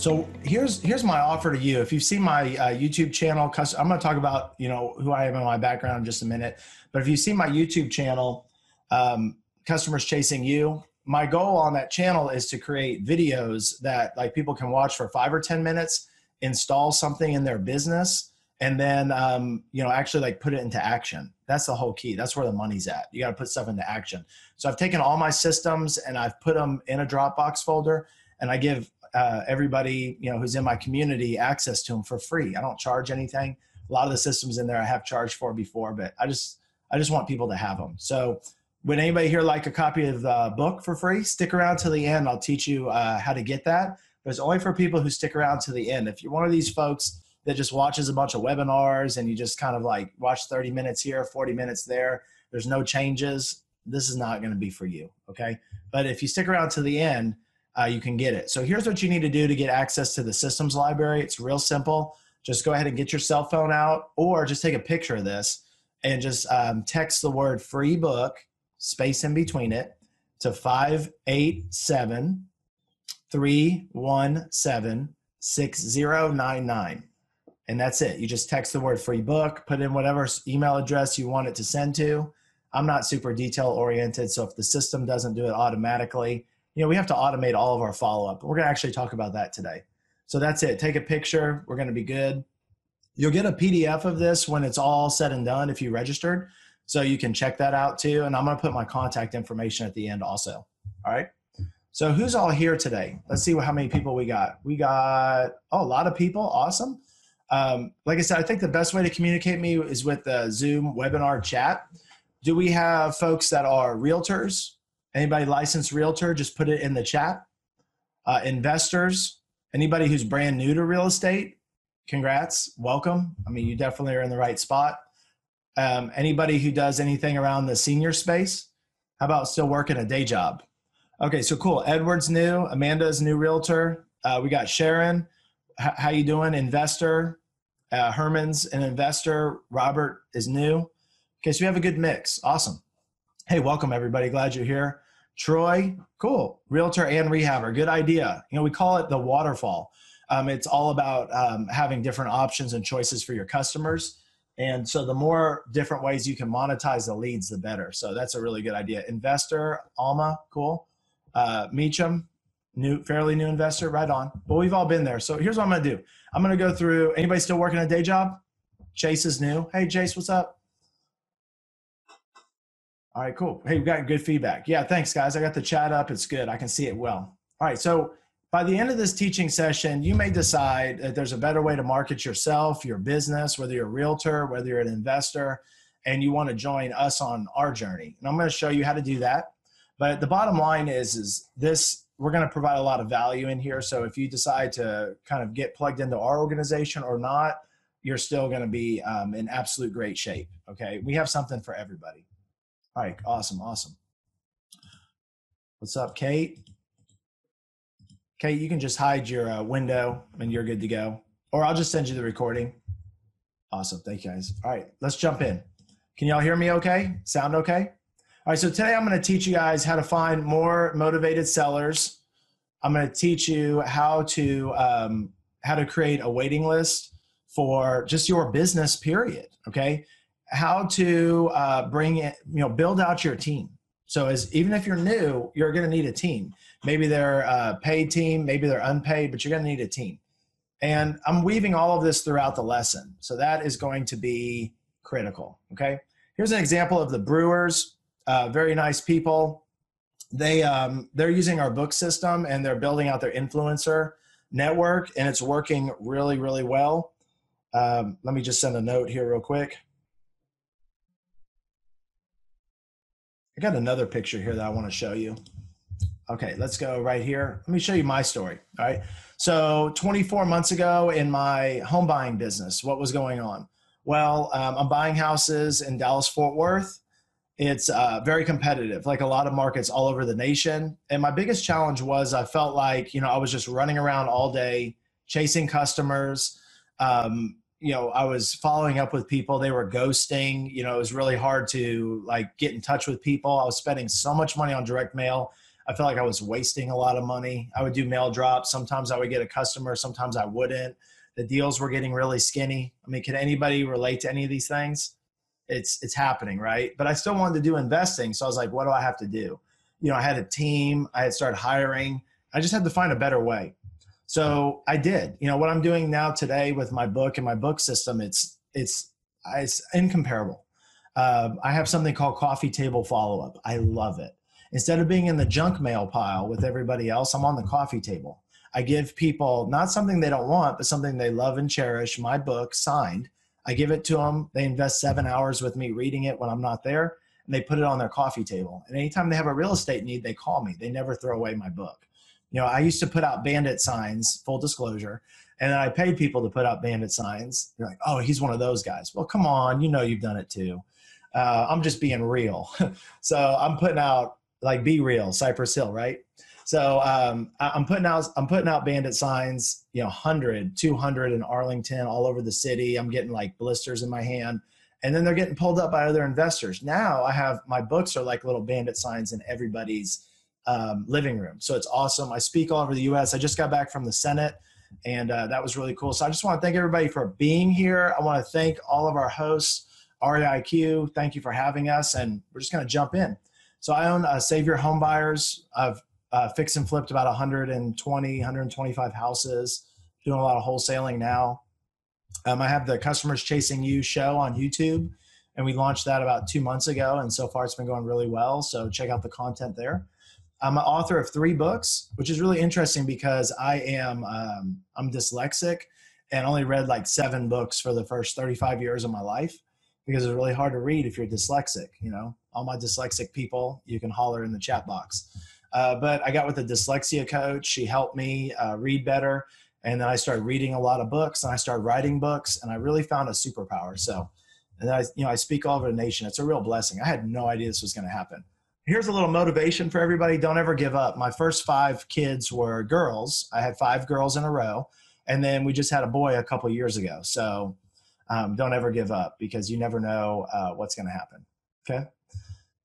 So here's here's my offer to you. If you've seen my uh, YouTube channel, I'm going to talk about you know who I am and my background in just a minute. But if you see my YouTube channel, um, customers chasing you, my goal on that channel is to create videos that like people can watch for five or ten minutes, install something in their business, and then um, you know actually like put it into action. That's the whole key. That's where the money's at. You got to put stuff into action. So I've taken all my systems and I've put them in a Dropbox folder, and I give uh, everybody you know who's in my community access to them for free. I don't charge anything. A lot of the systems in there I have charged for before, but I just I just want people to have them. So would anybody here like a copy of the book for free? Stick around to the end. I'll teach you uh, how to get that. But it's only for people who stick around to the end. If you're one of these folks that just watches a bunch of webinars and you just kind of like watch 30 minutes here, 40 minutes there, there's no changes, this is not going to be for you. Okay. But if you stick around to the end, uh, you can get it. So here's what you need to do to get access to the systems library. It's real simple. Just go ahead and get your cell phone out or just take a picture of this and just um, text the word free book, space in between it, to 587 317 6099. And that's it. You just text the word free book, put in whatever email address you want it to send to. I'm not super detail oriented, so if the system doesn't do it automatically, you know, we have to automate all of our follow up. We're going to actually talk about that today. So that's it. Take a picture. We're going to be good. You'll get a PDF of this when it's all said and done if you registered. So you can check that out too. And I'm going to put my contact information at the end also. All right. So who's all here today? Let's see how many people we got. We got oh, a lot of people. Awesome. Um, like I said, I think the best way to communicate me is with the Zoom webinar chat. Do we have folks that are realtors? Anybody licensed realtor, just put it in the chat. Uh, investors, anybody who's brand new to real estate, congrats, welcome. I mean, you definitely are in the right spot. Um, anybody who does anything around the senior space, how about still working a day job? Okay, so cool. Edward's new. Amanda's new realtor. Uh, we got Sharon. H- how you doing? Investor. Uh, Herman's an investor. Robert is new. Okay, so we have a good mix. Awesome. Hey, welcome everybody. Glad you're here. Troy, cool. Realtor and rehabber. Good idea. You know, we call it the waterfall. Um, it's all about um, having different options and choices for your customers. And so the more different ways you can monetize the leads, the better. So that's a really good idea. Investor, Alma, cool. Uh, Meacham, new, fairly new investor, right on. But we've all been there. So here's what I'm going to do. I'm going to go through, anybody still working a day job? Chase is new. Hey, Chase, what's up? All right, cool. Hey, we got good feedback. Yeah, thanks, guys. I got the chat up. It's good. I can see it well. All right, so by the end of this teaching session, you may decide that there's a better way to market yourself, your business, whether you're a realtor, whether you're an investor, and you want to join us on our journey. And I'm going to show you how to do that. But the bottom line is, is this we're going to provide a lot of value in here. So if you decide to kind of get plugged into our organization or not, you're still going to be um, in absolute great shape. Okay, we have something for everybody. All right, awesome, awesome. What's up, Kate? Kate, you can just hide your uh, window and you're good to go. Or I'll just send you the recording. Awesome, thank you guys. All right, let's jump in. Can y'all hear me okay? Sound okay? All right, so today I'm going to teach you guys how to find more motivated sellers. I'm going to teach you how to um, how to create a waiting list for just your business. Period. Okay, how to uh, bring it, you know, build out your team. So as even if you're new, you're going to need a team. Maybe they're a paid team, maybe they're unpaid, but you're going to need a team. And I'm weaving all of this throughout the lesson. So that is going to be critical. Okay. Here's an example of the Brewers. Uh, very nice people. They um, they're using our book system and they're building out their influencer network, and it's working really really well. Um, let me just send a note here real quick. I got another picture here that I want to show you. Okay, let's go right here. Let me show you my story. All right. So 24 months ago in my home buying business, what was going on? Well, um, I'm buying houses in Dallas, Fort Worth. It's uh, very competitive, like a lot of markets all over the nation. And my biggest challenge was I felt like, you know, I was just running around all day, chasing customers, um, you know i was following up with people they were ghosting you know it was really hard to like get in touch with people i was spending so much money on direct mail I felt like I was wasting a lot of money. I would do mail drops. Sometimes I would get a customer, sometimes I wouldn't. The deals were getting really skinny. I mean, can anybody relate to any of these things? It's it's happening, right? But I still wanted to do investing, so I was like, what do I have to do? You know, I had a team. I had started hiring. I just had to find a better way. So I did. You know, what I'm doing now today with my book and my book system, it's it's it's incomparable. Uh, I have something called coffee table follow up. I love it. Instead of being in the junk mail pile with everybody else, I'm on the coffee table. I give people not something they don't want, but something they love and cherish. My book signed. I give it to them. They invest seven hours with me reading it when I'm not there, and they put it on their coffee table. And anytime they have a real estate need, they call me. They never throw away my book. You know, I used to put out bandit signs, full disclosure, and I paid people to put out bandit signs. They're like, oh, he's one of those guys. Well, come on, you know you've done it too. Uh, I'm just being real. so I'm putting out like B-Real, Cypress Hill, right? So um, I'm putting out I'm putting out bandit signs, you know, 100, 200 in Arlington, all over the city. I'm getting like blisters in my hand, and then they're getting pulled up by other investors. Now I have my books are like little bandit signs in everybody's um, living room. So it's awesome. I speak all over the U.S. I just got back from the Senate, and uh, that was really cool. So I just want to thank everybody for being here. I want to thank all of our hosts, REIQ. Thank you for having us, and we're just going to jump in. So I own uh, Savior Home Buyers. I've uh, fixed and flipped about 120, 125 houses. Doing a lot of wholesaling now. Um, I have the Customers Chasing You show on YouTube, and we launched that about two months ago, and so far it's been going really well. So check out the content there. I'm an author of three books, which is really interesting because I am um, I'm dyslexic and only read like seven books for the first 35 years of my life because it's really hard to read if you're dyslexic. You know, all my dyslexic people, you can holler in the chat box. Uh, but I got with a dyslexia coach. She helped me uh, read better. And then I started reading a lot of books and I started writing books and I really found a superpower. So, and I, you know, I speak all over the nation. It's a real blessing. I had no idea this was going to happen. Here's a little motivation for everybody. Don't ever give up. My first five kids were girls. I had five girls in a row. And then we just had a boy a couple years ago. So um, don't ever give up because you never know uh, what's going to happen. Okay.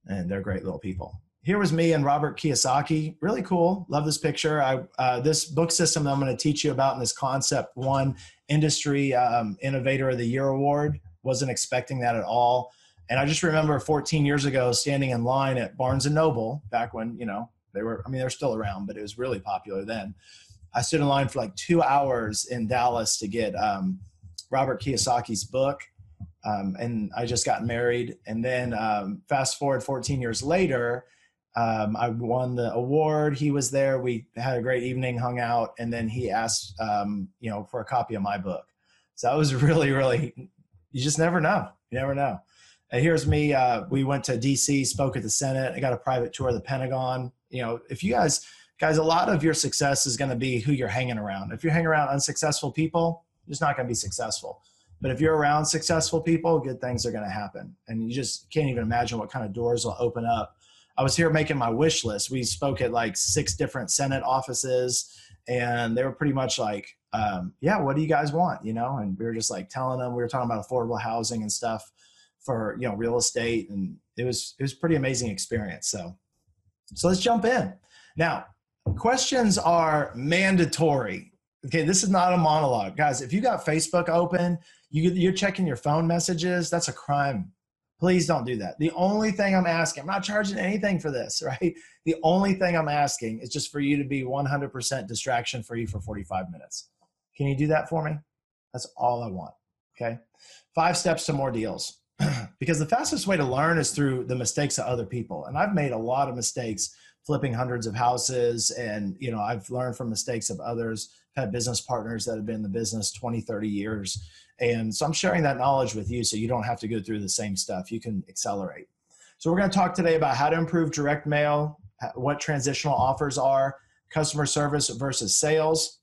And they're great little people here was me and Robert Kiyosaki. Really cool. Love this picture. I uh, this book system that I'm going to teach you about in this concept one industry um, innovator of the year award. Wasn't expecting that at all. And I just remember 14 years ago standing in line at Barnes and Noble back when you know they were. I mean, they're still around, but it was really popular then. I stood in line for like two hours in Dallas to get um, Robert Kiyosaki's book. Um, and I just got married. And then um, fast forward 14 years later, um, I won the award. He was there. We had a great evening, hung out, and then he asked, um, you know, for a copy of my book. So that was really, really. You just never know. You never know. And here's me. Uh, we went to D.C., spoke at the Senate. I got a private tour of the Pentagon. You know, if you guys, guys, a lot of your success is going to be who you're hanging around. If you're hanging around unsuccessful people, you're just not going to be successful. But if you're around successful people, good things are going to happen. And you just can't even imagine what kind of doors will open up I was here making my wish list. We spoke at like six different Senate offices, and they were pretty much like, um, "Yeah, what do you guys want?" You know, and we were just like telling them we were talking about affordable housing and stuff for you know real estate, and it was it was pretty amazing experience. So, so let's jump in now. Questions are mandatory. Okay, this is not a monologue, guys. If you got Facebook open, you, you're checking your phone messages. That's a crime Please don't do that. The only thing I'm asking, I'm not charging anything for this, right? The only thing I'm asking is just for you to be 100% distraction free for 45 minutes. Can you do that for me? That's all I want. Okay. Five steps to more deals. because the fastest way to learn is through the mistakes of other people. And I've made a lot of mistakes flipping hundreds of houses. And, you know, I've learned from mistakes of others, I've had business partners that have been in the business 20, 30 years and so I'm sharing that knowledge with you so you don't have to go through the same stuff. You can accelerate. So we're going to talk today about how to improve direct mail, what transitional offers are, customer service versus sales,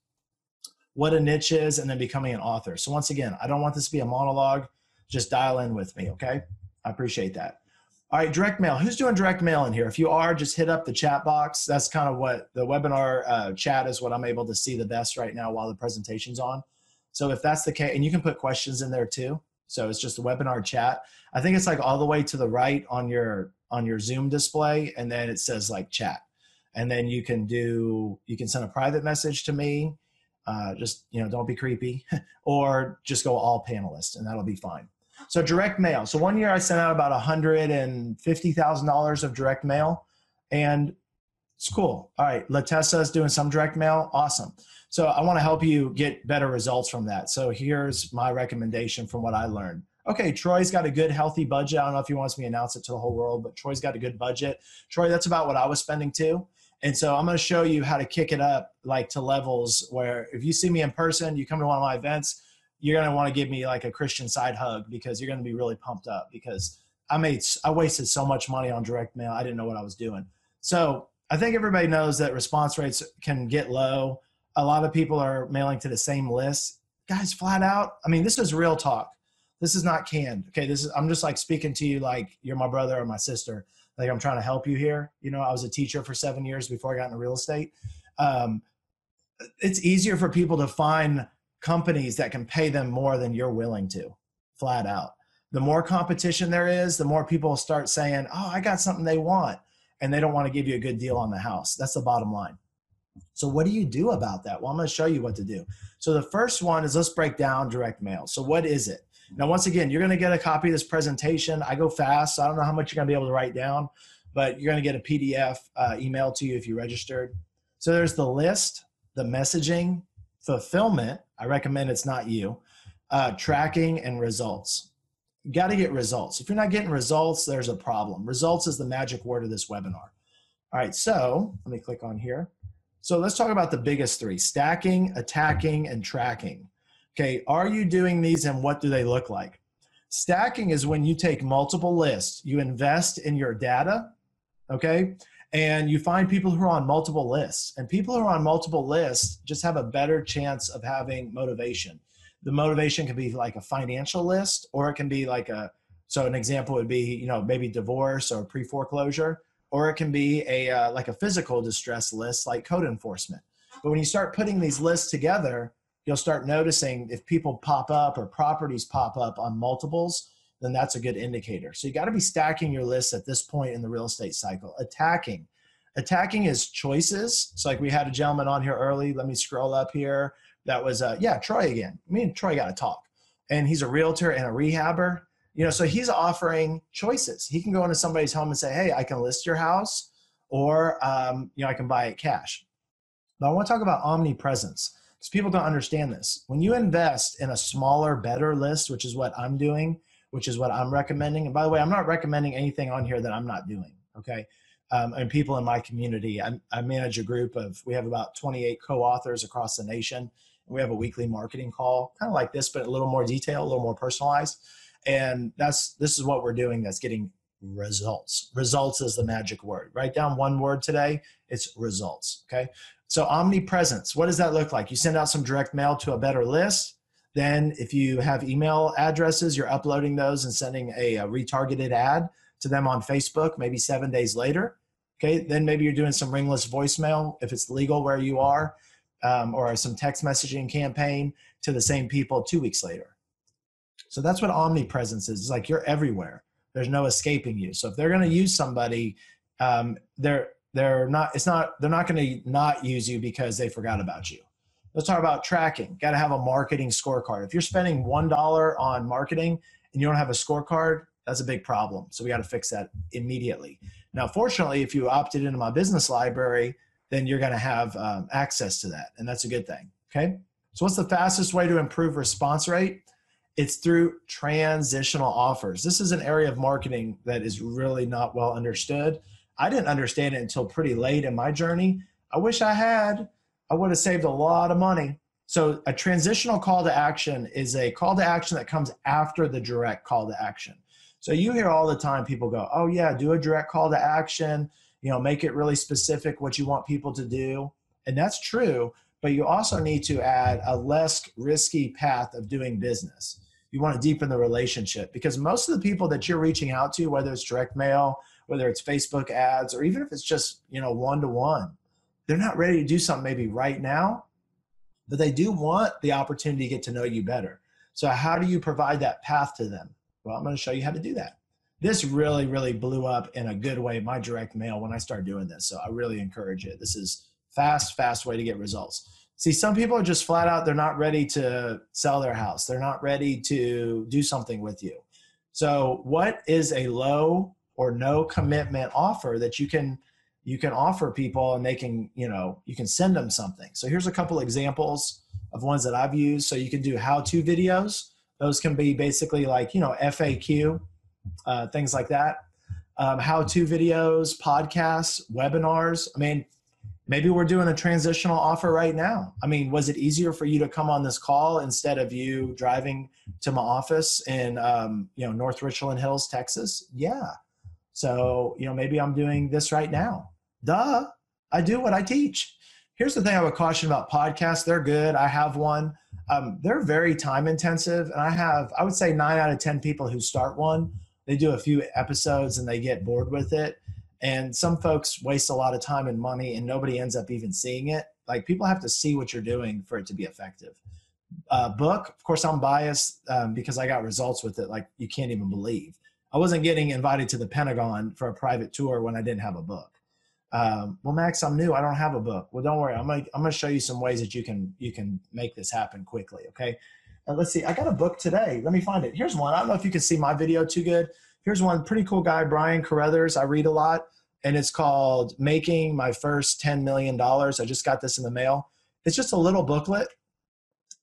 what a niche is, and then becoming an author. So once again, I don't want this to be a monologue. Just dial in with me, okay? I appreciate that. All right, direct mail. Who's doing direct mail in here? If you are, just hit up the chat box. That's kind of what the webinar uh, chat is what I'm able to see the best right now while the presentation's on. So if that's the case, and you can put questions in there too. So it's just a webinar chat. I think it's like all the way to the right on your on your Zoom display, and then it says like chat. and then you can do you can send a private message to me uh, just you know don't be creepy or just go all panelists and that'll be fine so direct mail so one year i sent out about $150000 of direct mail and it's cool all right latessa is doing some direct mail awesome so i want to help you get better results from that so here's my recommendation from what i learned okay, Troy's got a good, healthy budget. I don't know if he wants me to announce it to the whole world, but Troy's got a good budget. Troy, that's about what I was spending too. And so I'm going to show you how to kick it up like to levels where if you see me in person, you come to one of my events, you're going to want to give me like a Christian side hug because you're going to be really pumped up because I made, I wasted so much money on direct mail. I didn't know what I was doing. So I think everybody knows that response rates can get low. A lot of people are mailing to the same list. Guys, flat out. I mean, this is real talk this is not canned. Okay, this is I'm just like speaking to you like you're my brother or my sister. Like I'm trying to help you here. You know, I was a teacher for seven years before I got into real estate. Um, it's easier for people to find companies that can pay them more than you're willing to, flat out. The more competition there is, the more people start saying, "Oh, I got something they want," and they don't want to give you a good deal on the house. That's the bottom line. So, what do you do about that? Well, I'm going to show you what to do. So, the first one is let's break down direct mail. So, what is it? Now, once again, you're going to get a copy of this presentation. I go fast, so I don't know how much you're going to be able to write down, but you're going to get a PDF uh, emailed to you if you registered. So there's the list, the messaging, fulfillment. I recommend it's not you. Uh, tracking and results. You got to get results. If you're not getting results, there's a problem. Results is the magic word of this webinar. All right, so let me click on here. So let's talk about the biggest three stacking, attacking, and tracking. Okay, are you doing these and what do they look like? Stacking is when you take multiple lists, you invest in your data, okay, and you find people who are on multiple lists. And people who are on multiple lists just have a better chance of having motivation. The motivation can be like a financial list, or it can be like a so an example would be you know maybe divorce or pre foreclosure, or it can be a uh, like a physical distress list like code enforcement. But when you start putting these lists together, you'll start noticing if people pop up or properties pop up on multiples, then that's a good indicator. So you got to be stacking your list at this point in the real estate cycle. Attacking. Attacking is choices. So like we had a gentleman on here early. Let me scroll up here. That was uh yeah, Troy again. Me and Troy got to talk. And he's a realtor and a rehabber. You know, so he's offering choices. He can go into somebody's home and say, "Hey, I can list your house, or um, you know, I can buy it cash." But I want to talk about omnipresence because people don't understand this. When you invest in a smaller, better list, which is what I'm doing, which is what I'm recommending. And by the way, I'm not recommending anything on here that I'm not doing. Okay. Um, and people in my community, I, I manage a group of, we have about 28 co authors across the nation. We have a weekly marketing call, kind of like this, but a little more detail, a little more personalized. And that's, this is what we're doing that's getting results. Results is the magic word. Write down one word today, it's results. Okay. So omnipresence, what does that look like? You send out some direct mail to a better list. Then if you have email addresses, you're uploading those and sending a, a retargeted ad to them on Facebook maybe seven days later. Okay, then maybe you're doing some ringless voicemail if it's legal where you are, um, or some text messaging campaign to the same people two weeks later. So that's what omnipresence is. It's like you're everywhere. There's no escaping you. So if they're going to use somebody, um, they're they're not it's not they're not going to not use you because they forgot about you let's talk about tracking. Got to have a marketing scorecard. If you're spending one dollar on marketing and you don't have a scorecard that's a big problem. So we got to fix that immediately. Now fortunately if you opted into my business library then you're going to have um, access to that and that's a good thing okay? So what's the fastest way to improve response rate? It's through transitional offers. This is an area of marketing that is really not well understood. I didn't understand it until pretty late in my journey. I wish I had. I would have saved a lot of money. So, a transitional call to action is a call to action that comes after the direct call to action. So, you hear all the time people go, Oh, yeah, do a direct call to action, you know, make it really specific what you want people to do. And that's true, but you also need to add a less risky path of doing business. You want to deepen the relationship because most of the people that you're reaching out to, whether it's direct mail, whether it's Facebook ads or even if it's just, you know, one to one. They're not ready to do something maybe right now, but they do want the opportunity to get to know you better. So, how do you provide that path to them? Well, I'm going to show you how to do that. this really, really blew up in a good way, my direct mail when I started doing this. So I really encourage it. This is fast, fast way to get results. See, some people are just flat out, they're not ready to sell their house. They're not ready to do something with you. So what is a low or no commitment offer that you can you can offer people and they can, you know, you can send them something. So here's a couple examples of ones that I've used. So you can do how-to videos. Those can be basically like, you know, FAQ, uh, things like that. Um, how-to videos, podcasts, webinars. I mean, maybe we're doing a transitional offer right now. I mean, was it easier for you to come on this call instead of you driving to my office in, um, you know, North Richland Hills, Texas? Yeah. So, you know, maybe I'm doing this right now. Duh, I do what I teach. Here's the thing I would caution about podcasts. They're good. I have one. Um, they're very time intensive. And I have, I would say nine out of 10 people who start one, they do a few episodes and they get bored with it. And some folks waste a lot of time and money and nobody ends up even seeing it. Like people have to see what you're doing for it to be effective. Uh, book, of course, I'm biased um, because I got results with it like you can't even believe. I wasn't getting invited to the Pentagon for a private tour when I didn't have a book. Um, well, Max, I'm new. I don't have a book. Well, don't worry. I'm gonna I'm gonna show you some ways that you can you can make this happen quickly. Okay. Uh, let's see. I got a book today. Let me find it. Here's one. I don't know if you can see my video too good. Here's one. Pretty cool guy, Brian Carruthers. I read a lot, and it's called "Making My First Ten Million Dollars." I just got this in the mail. It's just a little booklet,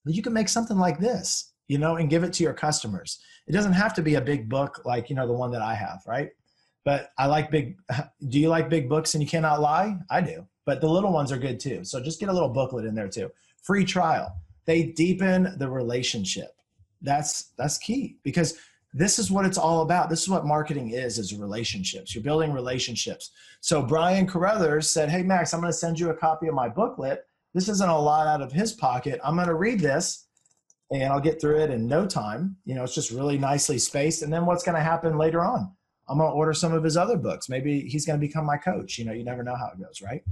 but you can make something like this, you know, and give it to your customers. It doesn't have to be a big book like you know the one that I have, right? But I like big. Do you like big books and you cannot lie? I do. But the little ones are good too. So just get a little booklet in there too. Free trial. They deepen the relationship. That's that's key because this is what it's all about. This is what marketing is: is relationships. You're building relationships. So Brian Carruthers said, "Hey Max, I'm going to send you a copy of my booklet. This isn't a lot out of his pocket. I'm going to read this." And I'll get through it in no time. You know, it's just really nicely spaced. And then what's going to happen later on? I'm going to order some of his other books. Maybe he's going to become my coach. You know, you never know how it goes, right?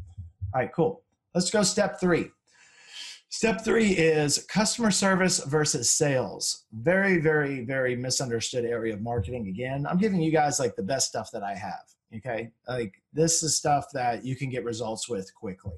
All right, cool. Let's go step three. Step three is customer service versus sales. Very, very, very misunderstood area of marketing. Again, I'm giving you guys like the best stuff that I have. Okay. Like this is stuff that you can get results with quickly.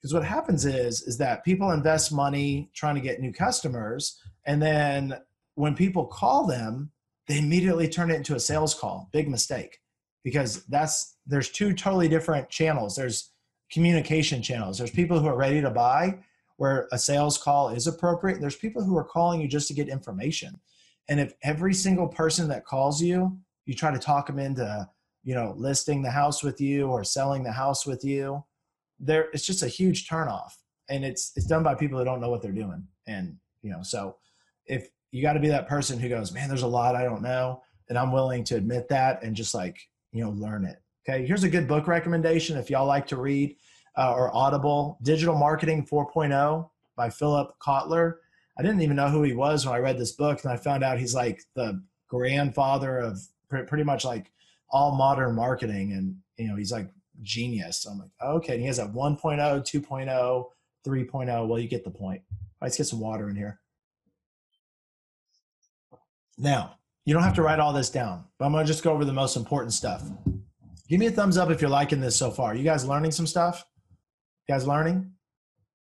Because what happens is, is that people invest money trying to get new customers. And then when people call them, they immediately turn it into a sales call. Big mistake because that's there's two totally different channels. There's communication channels. There's people who are ready to buy where a sales call is appropriate. There's people who are calling you just to get information. And if every single person that calls you, you try to talk them into, you know, listing the house with you or selling the house with you, there it's just a huge turnoff. And it's it's done by people who don't know what they're doing. And, you know, so if you got to be that person who goes, man, there's a lot I don't know. And I'm willing to admit that and just like, you know, learn it. Okay. Here's a good book recommendation if y'all like to read uh, or Audible Digital Marketing 4.0 by Philip Kotler. I didn't even know who he was when I read this book. And I found out he's like the grandfather of pretty much like all modern marketing. And, you know, he's like genius. So I'm like, okay. And he has a 1.0, 2.0, 3.0. Well, you get the point. let's get some water in here. Now, you don't have to write all this down, but I'm going to just go over the most important stuff. Give me a thumbs up if you're liking this so far. You guys learning some stuff? You guys learning?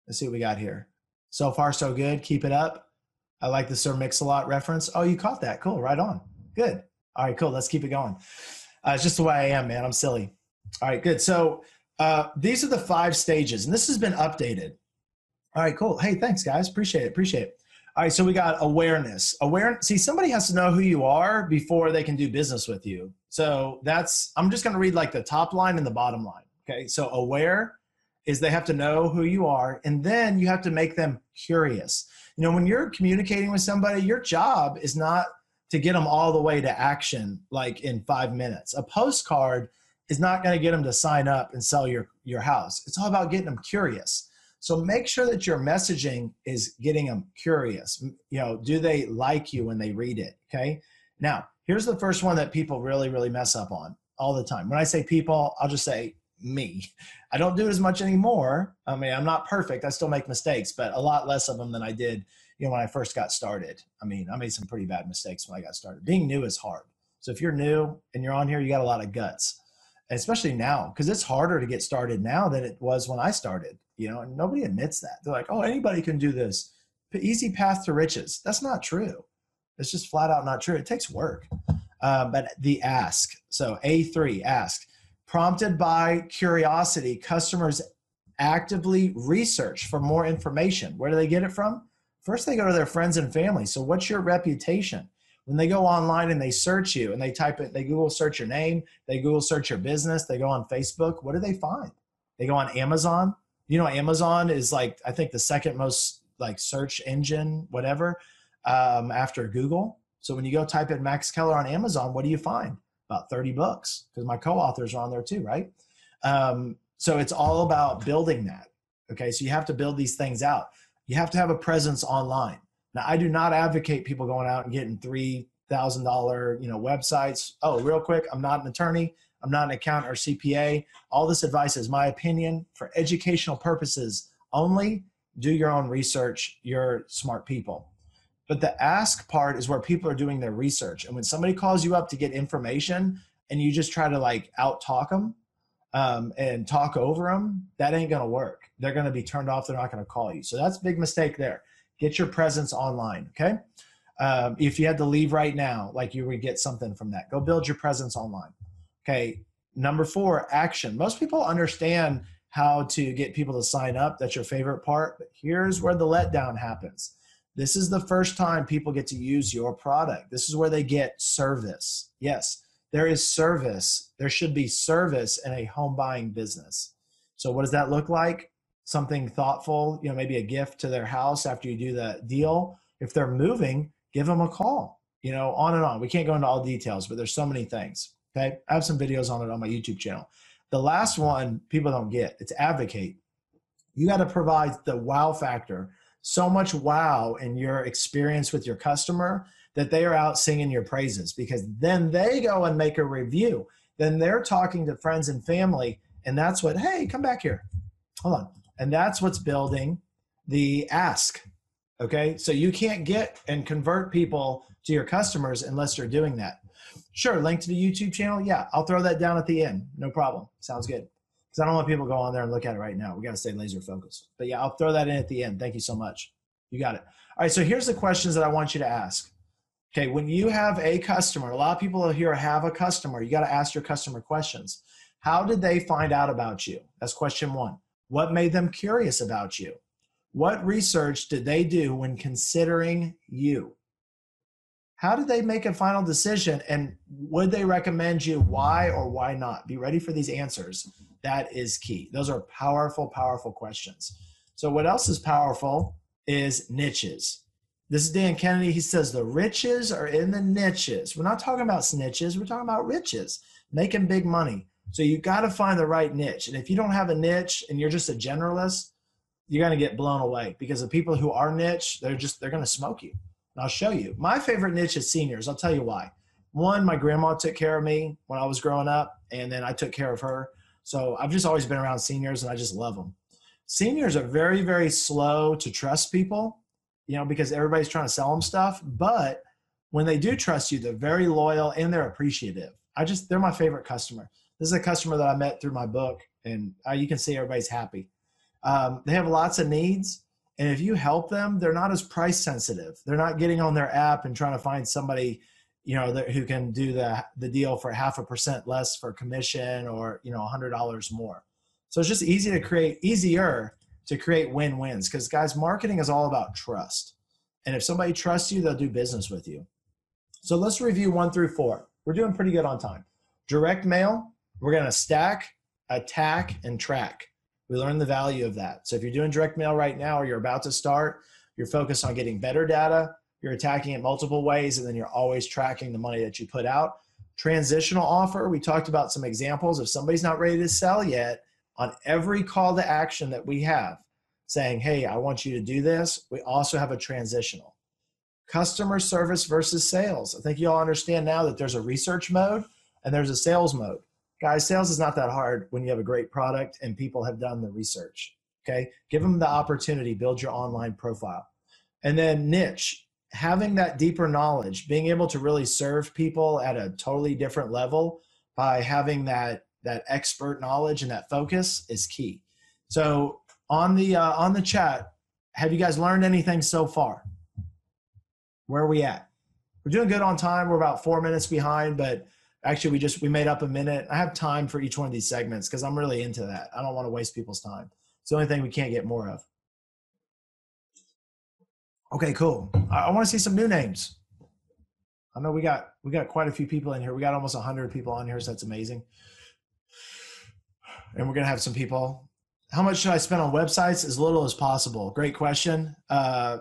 Let's see what we got here. So far, so good. Keep it up. I like the Sir Mix-a-Lot reference. Oh, you caught that. Cool. Right on. Good. All right, cool. Let's keep it going. Uh, it's just the way I am, man. I'm silly. All right, good. So uh, these are the five stages, and this has been updated. All right, cool. Hey, thanks, guys. Appreciate it. Appreciate it. All right, so we got awareness. Awareness. See, somebody has to know who you are before they can do business with you. So that's. I'm just going to read like the top line and the bottom line. Okay, so aware is they have to know who you are, and then you have to make them curious. You know, when you're communicating with somebody, your job is not to get them all the way to action like in five minutes. A postcard is not going to get them to sign up and sell your your house. It's all about getting them curious. So make sure that your messaging is getting them curious. You know, do they like you when they read it? Okay. Now, here's the first one that people really, really mess up on all the time. When I say people, I'll just say me. I don't do it as much anymore. I mean, I'm not perfect. I still make mistakes, but a lot less of them than I did, you know, when I first got started. I mean, I made some pretty bad mistakes when I got started. Being new is hard. So if you're new and you're on here, you got a lot of guts, especially now because it's harder to get started now than it was when I started. You know, and nobody admits that. They're like, "Oh, anybody can do this. Easy path to riches." That's not true. It's just flat out not true. It takes work. Um, but the ask. So A3, ask. Prompted by curiosity, customers actively research for more information. Where do they get it from? First, they go to their friends and family. So, what's your reputation? When they go online and they search you and they type it, they Google search your name, they Google search your business, they go on Facebook, what do they find? They go on Amazon. You know, Amazon is like, I think the second most like search engine, whatever, um, after Google. So when you go type in Max Keller on Amazon, what do you find? About 30 books because my co-authors are on there too, right? Um, so it's all about building that. Okay, so you have to build these things out. You have to have a presence online. Now, I do not advocate people going out and getting three thousand dollar, you know, websites. Oh, real quick, I'm not an attorney. I'm not an accountant or CPA. All this advice is my opinion for educational purposes only. Do your own research. You're smart people. But the ask part is where people are doing their research. And when somebody calls you up to get information and you just try to like out talk them um, and talk over them, that ain't going to work. They're going to be turned off. They're not going to call you. So that's a big mistake there. Get your presence online. Okay. Um, if you had to leave right now, like you would get something from that, go build your presence online. Okay. Number four, action. Most people understand how to get people to sign up. That's your favorite part. But here's where the letdown happens this is the first time people get to use your product. This is where they get service. Yes, there is service. There should be service in a home buying business. So, what does that look like? Something thoughtful, you know, maybe a gift to their house after you do the deal. If they're moving, give them a call, you know, on and on. We can't go into all details, but there's so many things. Okay. I have some videos on it on my YouTube channel. The last one people don't get it's advocate. You got to provide the wow factor so much wow in your experience with your customer that they are out singing your praises because then they go and make a review. Then they're talking to friends and family, and that's what, hey, come back here. Hold on. And that's what's building the ask. Okay. So you can't get and convert people to your customers unless you're doing that. Sure, link to the YouTube channel. Yeah, I'll throw that down at the end. No problem. Sounds good because I don't want people to go on there and look at it right now. We got to stay laser focused. But yeah, I'll throw that in at the end. Thank you so much. You got it. All right. So here's the questions that I want you to ask. Okay. When you have a customer, a lot of people here have a customer. You got to ask your customer questions. How did they find out about you? That's question one. What made them curious about you? What research did they do when considering you? How did they make a final decision and would they recommend you? Why or why not? Be ready for these answers that is key. Those are powerful, powerful questions. So, what else is powerful is niches. This is Dan Kennedy. He says the riches are in the niches. We're not talking about snitches, we're talking about riches, making big money. So, you got to find the right niche. And if you don't have a niche and you're just a generalist, you're going to get blown away because the people who are niche, they're just, they're going to smoke you. I'll show you. My favorite niche is seniors. I'll tell you why. One, my grandma took care of me when I was growing up, and then I took care of her. So I've just always been around seniors and I just love them. Seniors are very, very slow to trust people, you know, because everybody's trying to sell them stuff. But when they do trust you, they're very loyal and they're appreciative. I just, they're my favorite customer. This is a customer that I met through my book, and uh, you can see everybody's happy. Um, they have lots of needs. And if you help them, they're not as price sensitive. They're not getting on their app and trying to find somebody you know that, who can do the the deal for half a percent less for commission or you know a hundred dollars more. So it's just easy to create easier to create win-wins because guys marketing is all about trust. And if somebody trusts you they'll do business with you. So let's review one through four. We're doing pretty good on time. Direct mail we're going to stack attack and track we learn the value of that. So if you're doing direct mail right now or you're about to start you're focused on getting better data you're attacking it multiple ways and then you're always tracking the money that you put out. Transitional offer we talked about some examples. If somebody's not ready to sell yet on every call to action that we have saying hey i want you to do this we also have a transitional. Customer service versus sales. I think you all understand now that there's a research mode and there's a sales mode guys sales is not that hard when you have a great product and people have done the research okay give them the opportunity build your online profile and then niche having that deeper knowledge, being able to really serve people at a totally different level by having that that expert knowledge and that focus is key. So on the uh, on the chat, have you guys learned anything so far? Where are we at? We're doing good on time. We're about four minutes behind, but actually we just we made up a minute. I have time for each one of these segments because I'm really into that. I don't want to waste people's time. It's the only thing we can't get more of. Okay, cool. I, I want to see some new names. I know we got we got quite a few people in here. We got almost hundred people on here, so that's amazing. And we're gonna have some people. How much should I spend on websites? As little as possible. Great question. Uh,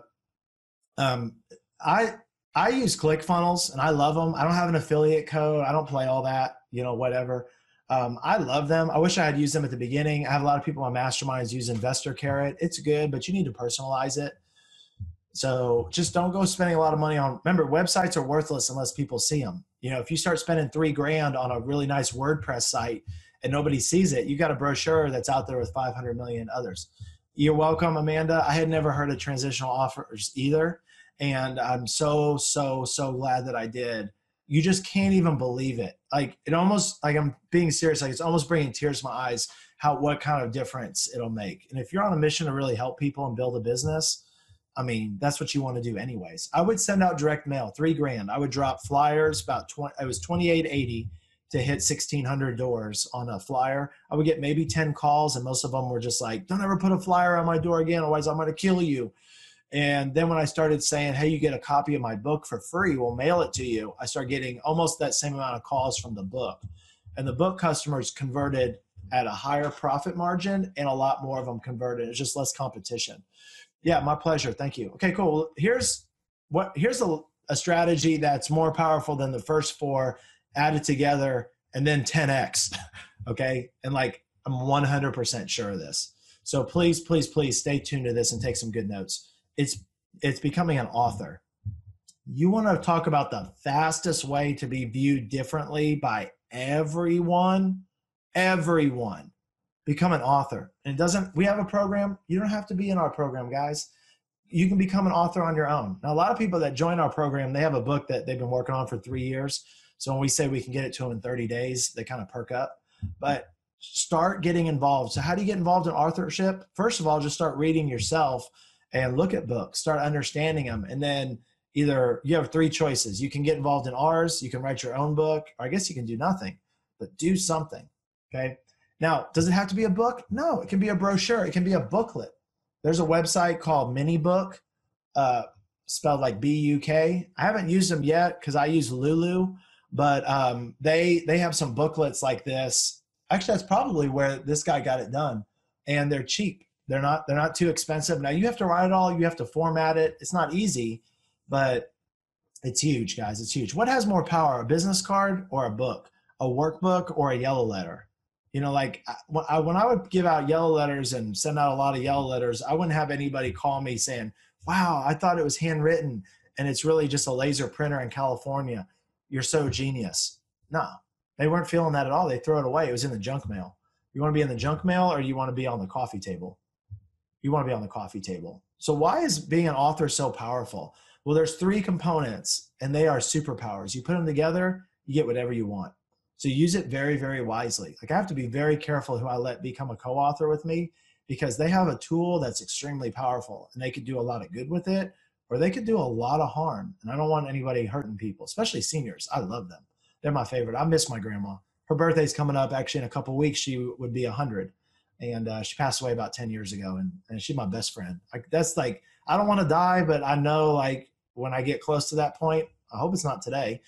um, I I use ClickFunnels and I love them. I don't have an affiliate code. I don't play all that. You know, whatever. Um, I love them. I wish I had used them at the beginning. I have a lot of people on masterminds use Investor Carrot. It's good, but you need to personalize it. So just don't go spending a lot of money on. Remember, websites are worthless unless people see them. You know, if you start spending three grand on a really nice WordPress site and nobody sees it, you got a brochure that's out there with 500 million others. You're welcome, Amanda. I had never heard of transitional offers either, and I'm so so so glad that I did. You just can't even believe it. Like it almost like I'm being serious. Like it's almost bringing tears to my eyes. How what kind of difference it'll make. And if you're on a mission to really help people and build a business I mean, that's what you want to do anyways. I would send out direct mail, three grand. I would drop flyers about 20, it was 2880 to hit 1600 doors on a flyer. I would get maybe 10 calls and most of them were just like, don't ever put a flyer on my door again. Otherwise I'm going to kill you. And then when I started saying, hey, you get a copy of my book for free, we'll mail it to you. I started getting almost that same amount of calls from the book. And the book customers converted at a higher profit margin and a lot more of them converted. It's just less competition. Yeah, my pleasure. Thank you. Okay, cool. Here's what here's a, a strategy that's more powerful than the first four added together and then 10x. okay, and like I'm 100% sure of this. So please, please, please stay tuned to this and take some good notes. It's it's becoming an author. You want to talk about the fastest way to be viewed differently by everyone? Everyone become an author. And it doesn't, we have a program. You don't have to be in our program, guys. You can become an author on your own. Now, a lot of people that join our program, they have a book that they've been working on for three years. So when we say we can get it to them in 30 days, they kind of perk up. But start getting involved. So, how do you get involved in authorship? First of all, just start reading yourself and look at books, start understanding them. And then either you have three choices. You can get involved in ours, you can write your own book, or I guess you can do nothing, but do something. Okay. Now, does it have to be a book? No, it can be a brochure. It can be a booklet. There's a website called MiniBuk, uh, spelled like B U K. I haven't used them yet because I use Lulu, but um, they they have some booklets like this. Actually, that's probably where this guy got it done, and they're cheap. They're not they're not too expensive. Now you have to write it all. You have to format it. It's not easy, but it's huge, guys. It's huge. What has more power, a business card or a book, a workbook or a yellow letter? you know like I, when i would give out yellow letters and send out a lot of yellow letters i wouldn't have anybody call me saying wow i thought it was handwritten and it's really just a laser printer in california you're so genius no they weren't feeling that at all they throw it away it was in the junk mail you want to be in the junk mail or you want to be on the coffee table you want to be on the coffee table so why is being an author so powerful well there's three components and they are superpowers you put them together you get whatever you want so use it very, very wisely. Like I have to be very careful who I let become a co-author with me because they have a tool that's extremely powerful and they could do a lot of good with it or they could do a lot of harm. And I don't want anybody hurting people, especially seniors. I love them. They're my favorite. I miss my grandma. Her birthday's coming up actually in a couple weeks. She would be a hundred and uh, she passed away about 10 years ago and, and she's my best friend. Like that's like, I don't want to die, but I know like when I get close to that point, I hope it's not today.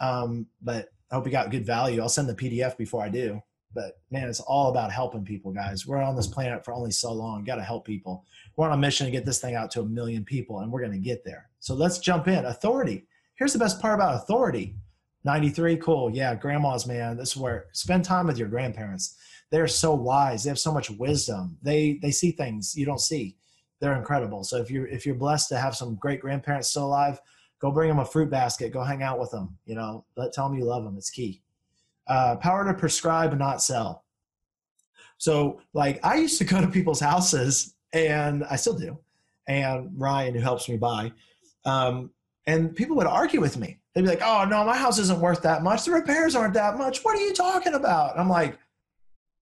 Um, but I hope you got good value. I'll send the PDF before I do. But man, it's all about helping people, guys. We're on this planet for only so long. Got to help people. We're on a mission to get this thing out to a million people, and we're going to get there. So let's jump in. Authority. Here's the best part about authority. 93, cool. Yeah, grandmas, man. This is where spend time with your grandparents. They're so wise. They have so much wisdom. They they see things you don't see. They're incredible. So if you're if you're blessed to have some great grandparents still alive, go bring them a fruit basket go hang out with them you know let tell them you love them it's key uh, power to prescribe not sell so like i used to go to people's houses and i still do and ryan who helps me buy um, And people would argue with me. They'd be like, oh, no, my house isn't worth that much. The repairs aren't that much. What are you talking about? And I'm like,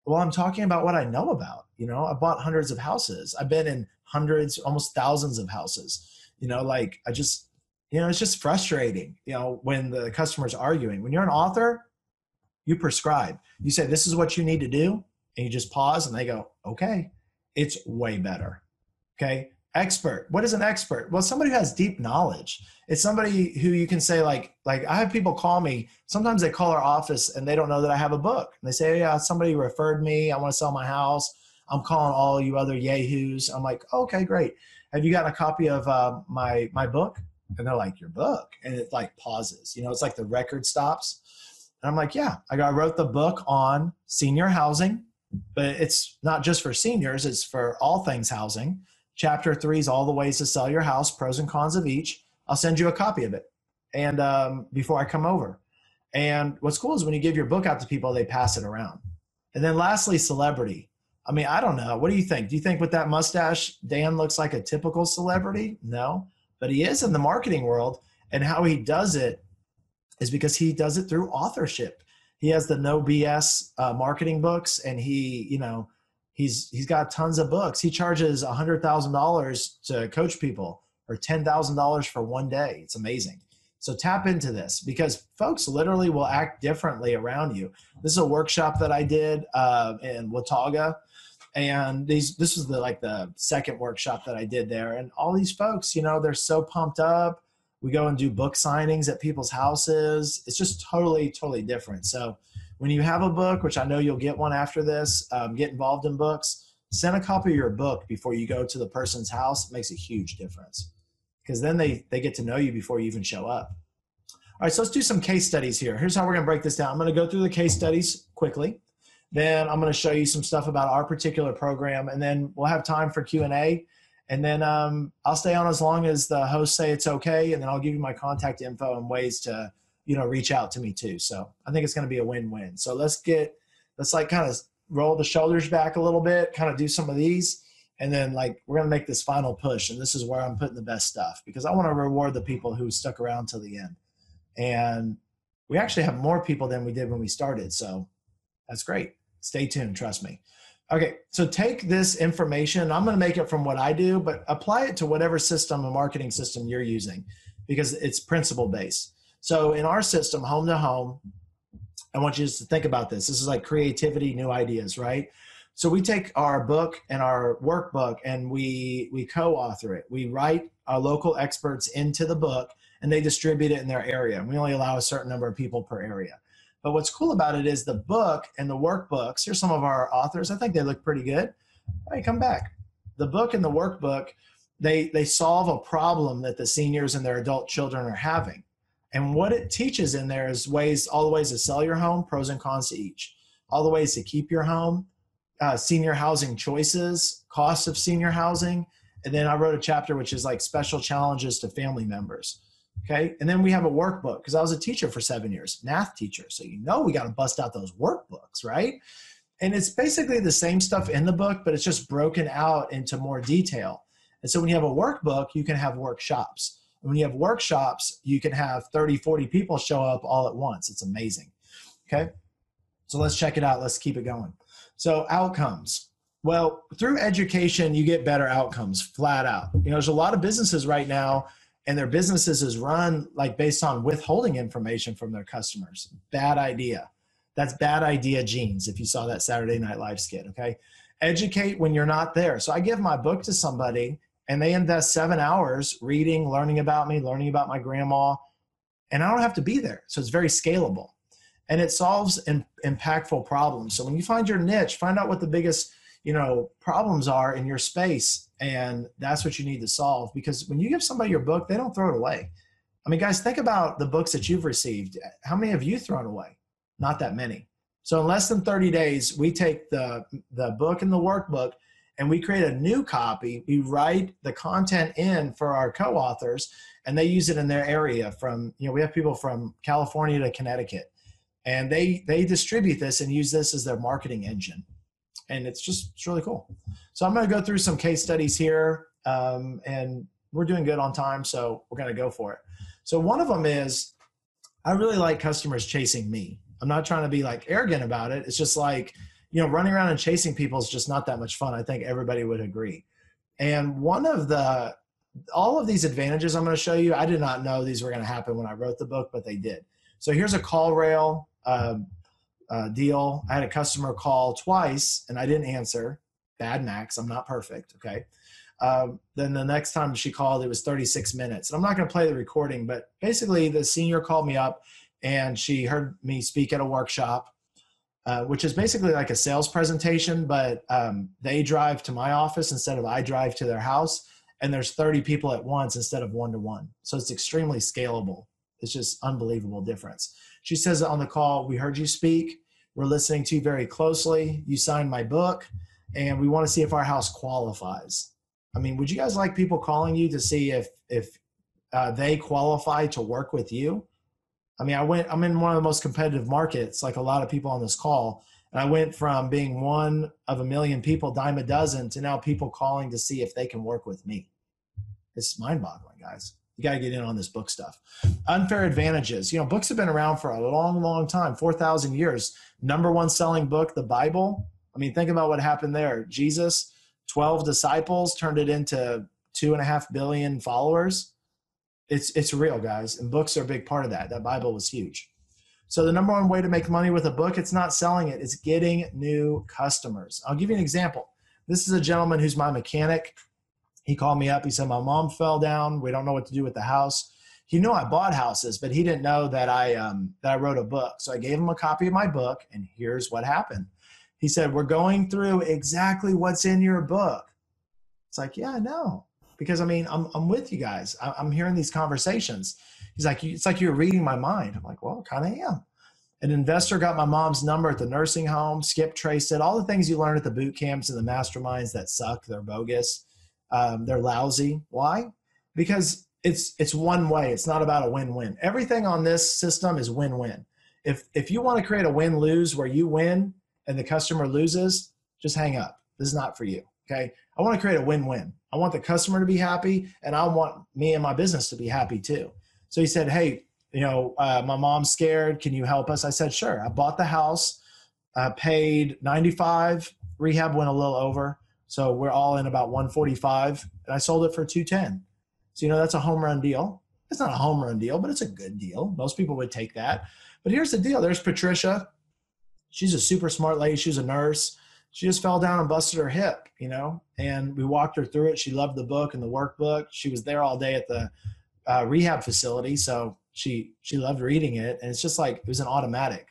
well, I'm talking about what I know about. You know, I bought hundreds of houses. I've been in hundreds, almost thousands of houses. You know, like I just, you know, it's just frustrating, you know, when the customer's arguing. When you're an author, you prescribe. You say, this is what you need to do. And you just pause and they go, okay, it's way better. Okay. Expert. What is an expert? Well, somebody who has deep knowledge. It's somebody who you can say, like, like I have people call me. Sometimes they call our office and they don't know that I have a book. And they say, yeah, somebody referred me. I want to sell my house. I'm calling all you other yahoos. I'm like, okay, great. Have you gotten a copy of uh, my my book? And they're like, your book, and it like pauses. You know, it's like the record stops. And I'm like, yeah, I got I wrote the book on senior housing, but it's not just for seniors; it's for all things housing. Chapter three is all the ways to sell your house, pros and cons of each. I'll send you a copy of it, and um, before I come over. And what's cool is when you give your book out to people, they pass it around. And then lastly, celebrity. I mean, I don't know. What do you think? Do you think with that mustache, Dan looks like a typical celebrity? No, but he is in the marketing world. And how he does it is because he does it through authorship. He has the no BS uh, marketing books, and he, you know, he's he's got tons of books. He charges hundred thousand dollars to coach people, or ten thousand dollars for one day. It's amazing. So tap into this because folks literally will act differently around you. This is a workshop that I did uh, in Watauga and these this was the like the second workshop that I did there and all these folks you know they're so pumped up we go and do book signings at people's houses it's just totally totally different so when you have a book which I know you'll get one after this um, get involved in books send a copy of your book before you go to the person's house. It makes a huge difference because then they they get to know you before you even show up. All right so let's do some case studies here. Here's how we're going to break this down. I'm going to go through the case studies quickly. Then I'm going to show you some stuff about our particular program, and then we'll have time for Q and A. And then um, I'll stay on as long as the hosts say it's okay, and then I'll give you my contact info and ways to you know reach out to me too. So I think it's going to be a win-win. So let's get let's like kind of roll the shoulders back a little bit, kind of do some of these, and then like we're going to make this final push. And this is where I'm putting the best stuff because I want to reward the people who stuck around till the end. And we actually have more people than we did when we started, so that's great. Stay tuned, trust me. Okay, so take this information. I'm going to make it from what I do, but apply it to whatever system a marketing system you're using because it's principle based. So in our system, home to home, I want you to think about this. This is like creativity, new ideas, right? So we take our book and our workbook and we we co-author it. We write our local experts into the book and they distribute it in their area. We only allow a certain number of people per area. But what's cool about it is the book and the workbooks. Here's some of our authors. I think they look pretty good. Hey, come back. The book and the workbook, they they solve a problem that the seniors and their adult children are having. And what it teaches in there is ways, all the ways to sell your home, pros and cons to each, all the ways to keep your home, uh, senior housing choices, costs of senior housing, and then I wrote a chapter which is like special challenges to family members. Okay. And then we have a workbook because I was a teacher for seven years, math teacher. So you know we got to bust out those workbooks, right? And it's basically the same stuff in the book, but it's just broken out into more detail. And so when you have a workbook, you can have workshops. When you have workshops, you can have 30, 40 people show up all at once. It's amazing. Okay. So let's check it out. Let's keep it going. So, outcomes. Well, through education, you get better outcomes flat out. You know, there's a lot of businesses right now and their businesses is run like based on withholding information from their customers. Bad idea. That's bad idea jeans. If you saw that Saturday Night Live skit, okay? Educate when you're not there. So I give my book to somebody and they invest seven hours reading, learning about me, learning about my grandma, and I don't have to be there. So it's very scalable and it solves in, impactful problems. So when you find your niche, find out what the biggest you know problems are in your space and that's what you need to solve because when you give somebody your book they don't throw it away i mean guys think about the books that you've received how many have you thrown away not that many so in less than 30 days we take the the book and the workbook and we create a new copy we write the content in for our co-authors and they use it in their area from you know we have people from california to connecticut and they they distribute this and use this as their marketing engine and it's just it's really cool. So I'm going to go through some case studies here, um, and we're doing good on time, so we're going to go for it. So one of them is I really like customers chasing me. I'm not trying to be like arrogant about it. It's just like, you know, running around and chasing people is just not that much fun. I think everybody would agree. And one of the all of these advantages I'm going to show you, I did not know these were going to happen when I wrote the book, but they did. So here's a CallRail uh, uh, deal. I had a customer call twice and I didn't answer. Bad Max. I'm not perfect. Okay. Um, then the next time she called, it was 36 minutes. And I'm not going to play the recording, but basically, the senior called me up and she heard me speak at a workshop, uh, which is basically like a sales presentation, but um, they drive to my office instead of I drive to their house. And there's 30 people at once instead of one to one. So it's extremely scalable. It's just unbelievable difference. She says on the call, We heard you speak. We're listening to you very closely. You signed my book, and we want to see if our house qualifies. I mean, would you guys like people calling you to see if if uh, they qualify to work with you? I mean, I went. I'm in one of the most competitive markets, like a lot of people on this call, and I went from being one of a million people, dime a dozen, to now people calling to see if they can work with me. It's mind-boggling, guys. You got to get in on this book stuff. Unfair advantages. You know, books have been around for a long, long time, four thousand years. Number one selling book, the Bible. I mean, think about what happened there. Jesus 12 disciples turned it into two and a half billion followers. It's, it's real, guys. And books are a big part of that. That Bible was huge. So the number one way to make money with a book, it's not selling it, it's getting new customers. I'll give you an example. This is a gentleman who's my mechanic. He called me up. He said, My mom fell down. We don't know what to do with the house. He knew I bought houses, but he didn't know that I um, that I wrote a book. So I gave him a copy of my book, and here's what happened. He said, We're going through exactly what's in your book. It's like, Yeah, I know. Because I mean, I'm, I'm with you guys. I'm hearing these conversations. He's like, It's like you're reading my mind. I'm like, Well, kind of am. An investor got my mom's number at the nursing home. Skip traced it. All the things you learn at the boot camps and the masterminds that suck, they're bogus, um, they're lousy. Why? Because it's it's one way. It's not about a win-win. Everything on this system is win-win. If if you want to create a win-lose where you win and the customer loses, just hang up. This is not for you. Okay. I want to create a win win. I want the customer to be happy and I want me and my business to be happy too. So he said, Hey, you know, uh, my mom's scared. Can you help us? I said, Sure. I bought the house, uh, paid 95. Rehab went a little over. So we're all in about 145 and I sold it for 210. So, you know, that's a home run deal. It's not a home run deal, but it's a good deal. Most people would take that. But here's the deal there's Patricia she's a super smart lady. She's a nurse. She just fell down and busted her hip, you know, and we walked her through it. She loved the book and the workbook. She was there all day at the uh, rehab facility, so she she loved reading it, and it's just like it was an automatic.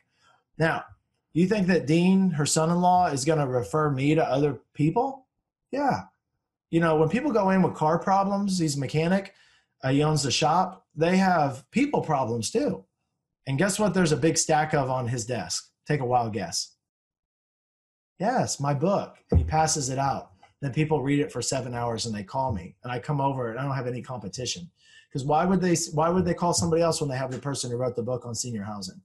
Now, you think that Dean, her son-in-law, is going to refer me to other people? Yeah, you know, when people go in with car problems, he's a mechanic, uh, he owns the shop. They have people problems too, and guess what? There's a big stack of on his desk Take a wild guess. Yes, my book. And he passes it out. Then people read it for seven hours and they call me. And I come over and I don't have any competition. Because why would they why would they call somebody else when they have the person who wrote the book on senior housing?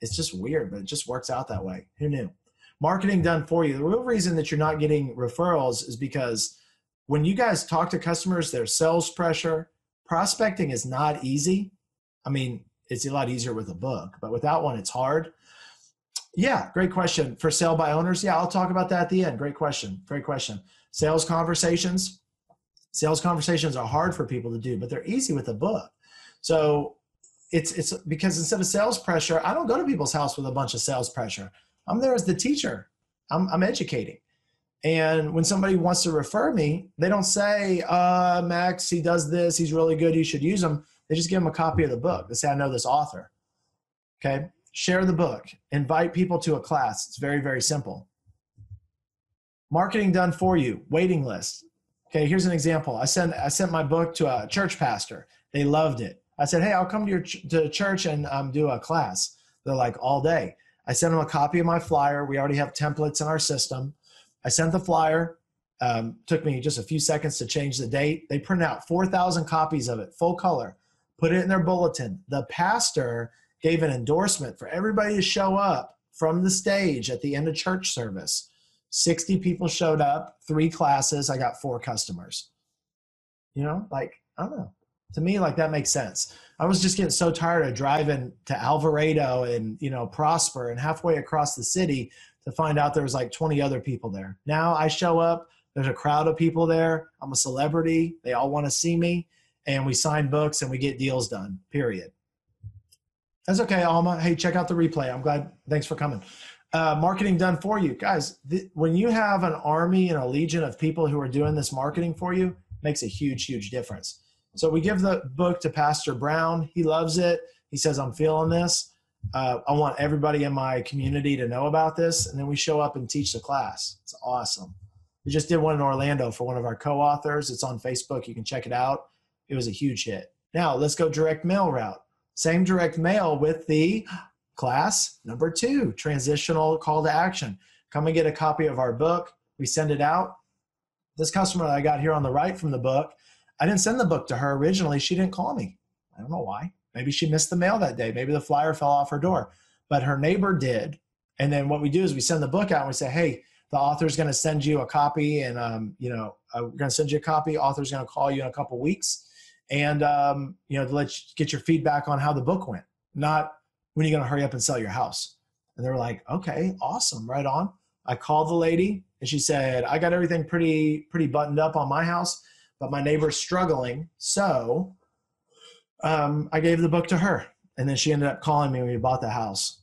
It's just weird, but it just works out that way. Who knew? Marketing done for you. The real reason that you're not getting referrals is because when you guys talk to customers, there's sales pressure. Prospecting is not easy. I mean, it's a lot easier with a book, but without one, it's hard. Yeah, great question. For sale by owners, yeah, I'll talk about that at the end. Great question. Great question. Sales conversations. Sales conversations are hard for people to do, but they're easy with a book. So it's it's because instead of sales pressure, I don't go to people's house with a bunch of sales pressure. I'm there as the teacher. I'm, I'm educating. And when somebody wants to refer me, they don't say, uh, Max, he does this, he's really good, you should use him. They just give them a copy of the book. They say, I know this author. Okay share the book, invite people to a class. It's very, very simple. Marketing done for you, waiting list. Okay, here's an example. I sent I sent my book to a church pastor. They loved it. I said, "Hey, I'll come to your ch- to church and um, do a class." They're like, "All day." I sent them a copy of my flyer. We already have templates in our system. I sent the flyer. Um, took me just a few seconds to change the date. They printed out 4,000 copies of it, full color, put it in their bulletin. The pastor gave an endorsement for everybody to show up from the stage at the end of church service. 60 people showed up, three classes. I got four customers. You know, like I don't know. To me, like that makes sense. I was just getting so tired of driving to Alvarado and you know Prosper and halfway across the city to find out there was like 20 other people there. Now I show up, there's a crowd of people there. I'm a celebrity. They all want to see me, and we sign books and we get deals done. Period. That's okay, Alma. Hey, check out the replay. I'm glad. Thanks for coming. Uh, marketing done for you, guys. When you have an army and a legion of people who are doing this marketing for you, makes a huge, huge difference. So we give the book to Pastor Brown. He loves it. He says, I'm feeling this. Uh, I want everybody in my community to know about this. And then we show up and teach the class. It's awesome. We just did one in Orlando for one of our co authors. It's on Facebook. You can check it out. It was a huge hit. Now let's go direct mail route. Same direct mail with the class number two transitional call to action. Come and get a copy of our book. We send it out. This customer that I got here on the right from the book I didn't send the book to her originally. She didn't call me. I don't know why. Maybe she missed the mail that day. Maybe the flyer fell off her door. But her neighbor did. And then what we do is we send the book out and we say, hey, the author's going to send you a copy and, um, you know, we're going to send you a copy. Author's going to call you in a couple weeks and, um, you know, to let you get your feedback on how the book went, not when you're going to hurry up and sell your house. And they were like, okay, awesome, right on. I called the lady and she said, I got everything pretty, pretty buttoned up on my house but my neighbor's struggling. So um, I gave the book to her. And then she ended up calling me when we bought the house.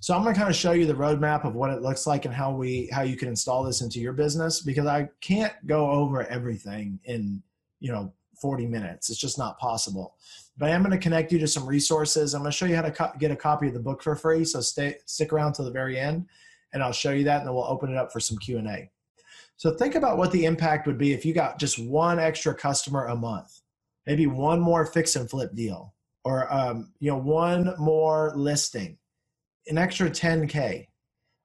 So I'm going to kind of show you the roadmap of what it looks like and how we how you can install this into your business because I can't go over everything in you know 40 minutes. It's just not possible. But I am going to connect you to some resources. I'm going to show you how to co- get a copy of the book for free. So stay stick around till the very end, and I'll show you that, and then we'll open it up for some Q and A. So think about what the impact would be if you got just one extra customer a month, maybe one more fix and flip deal, or um, you know one more listing, an extra 10k.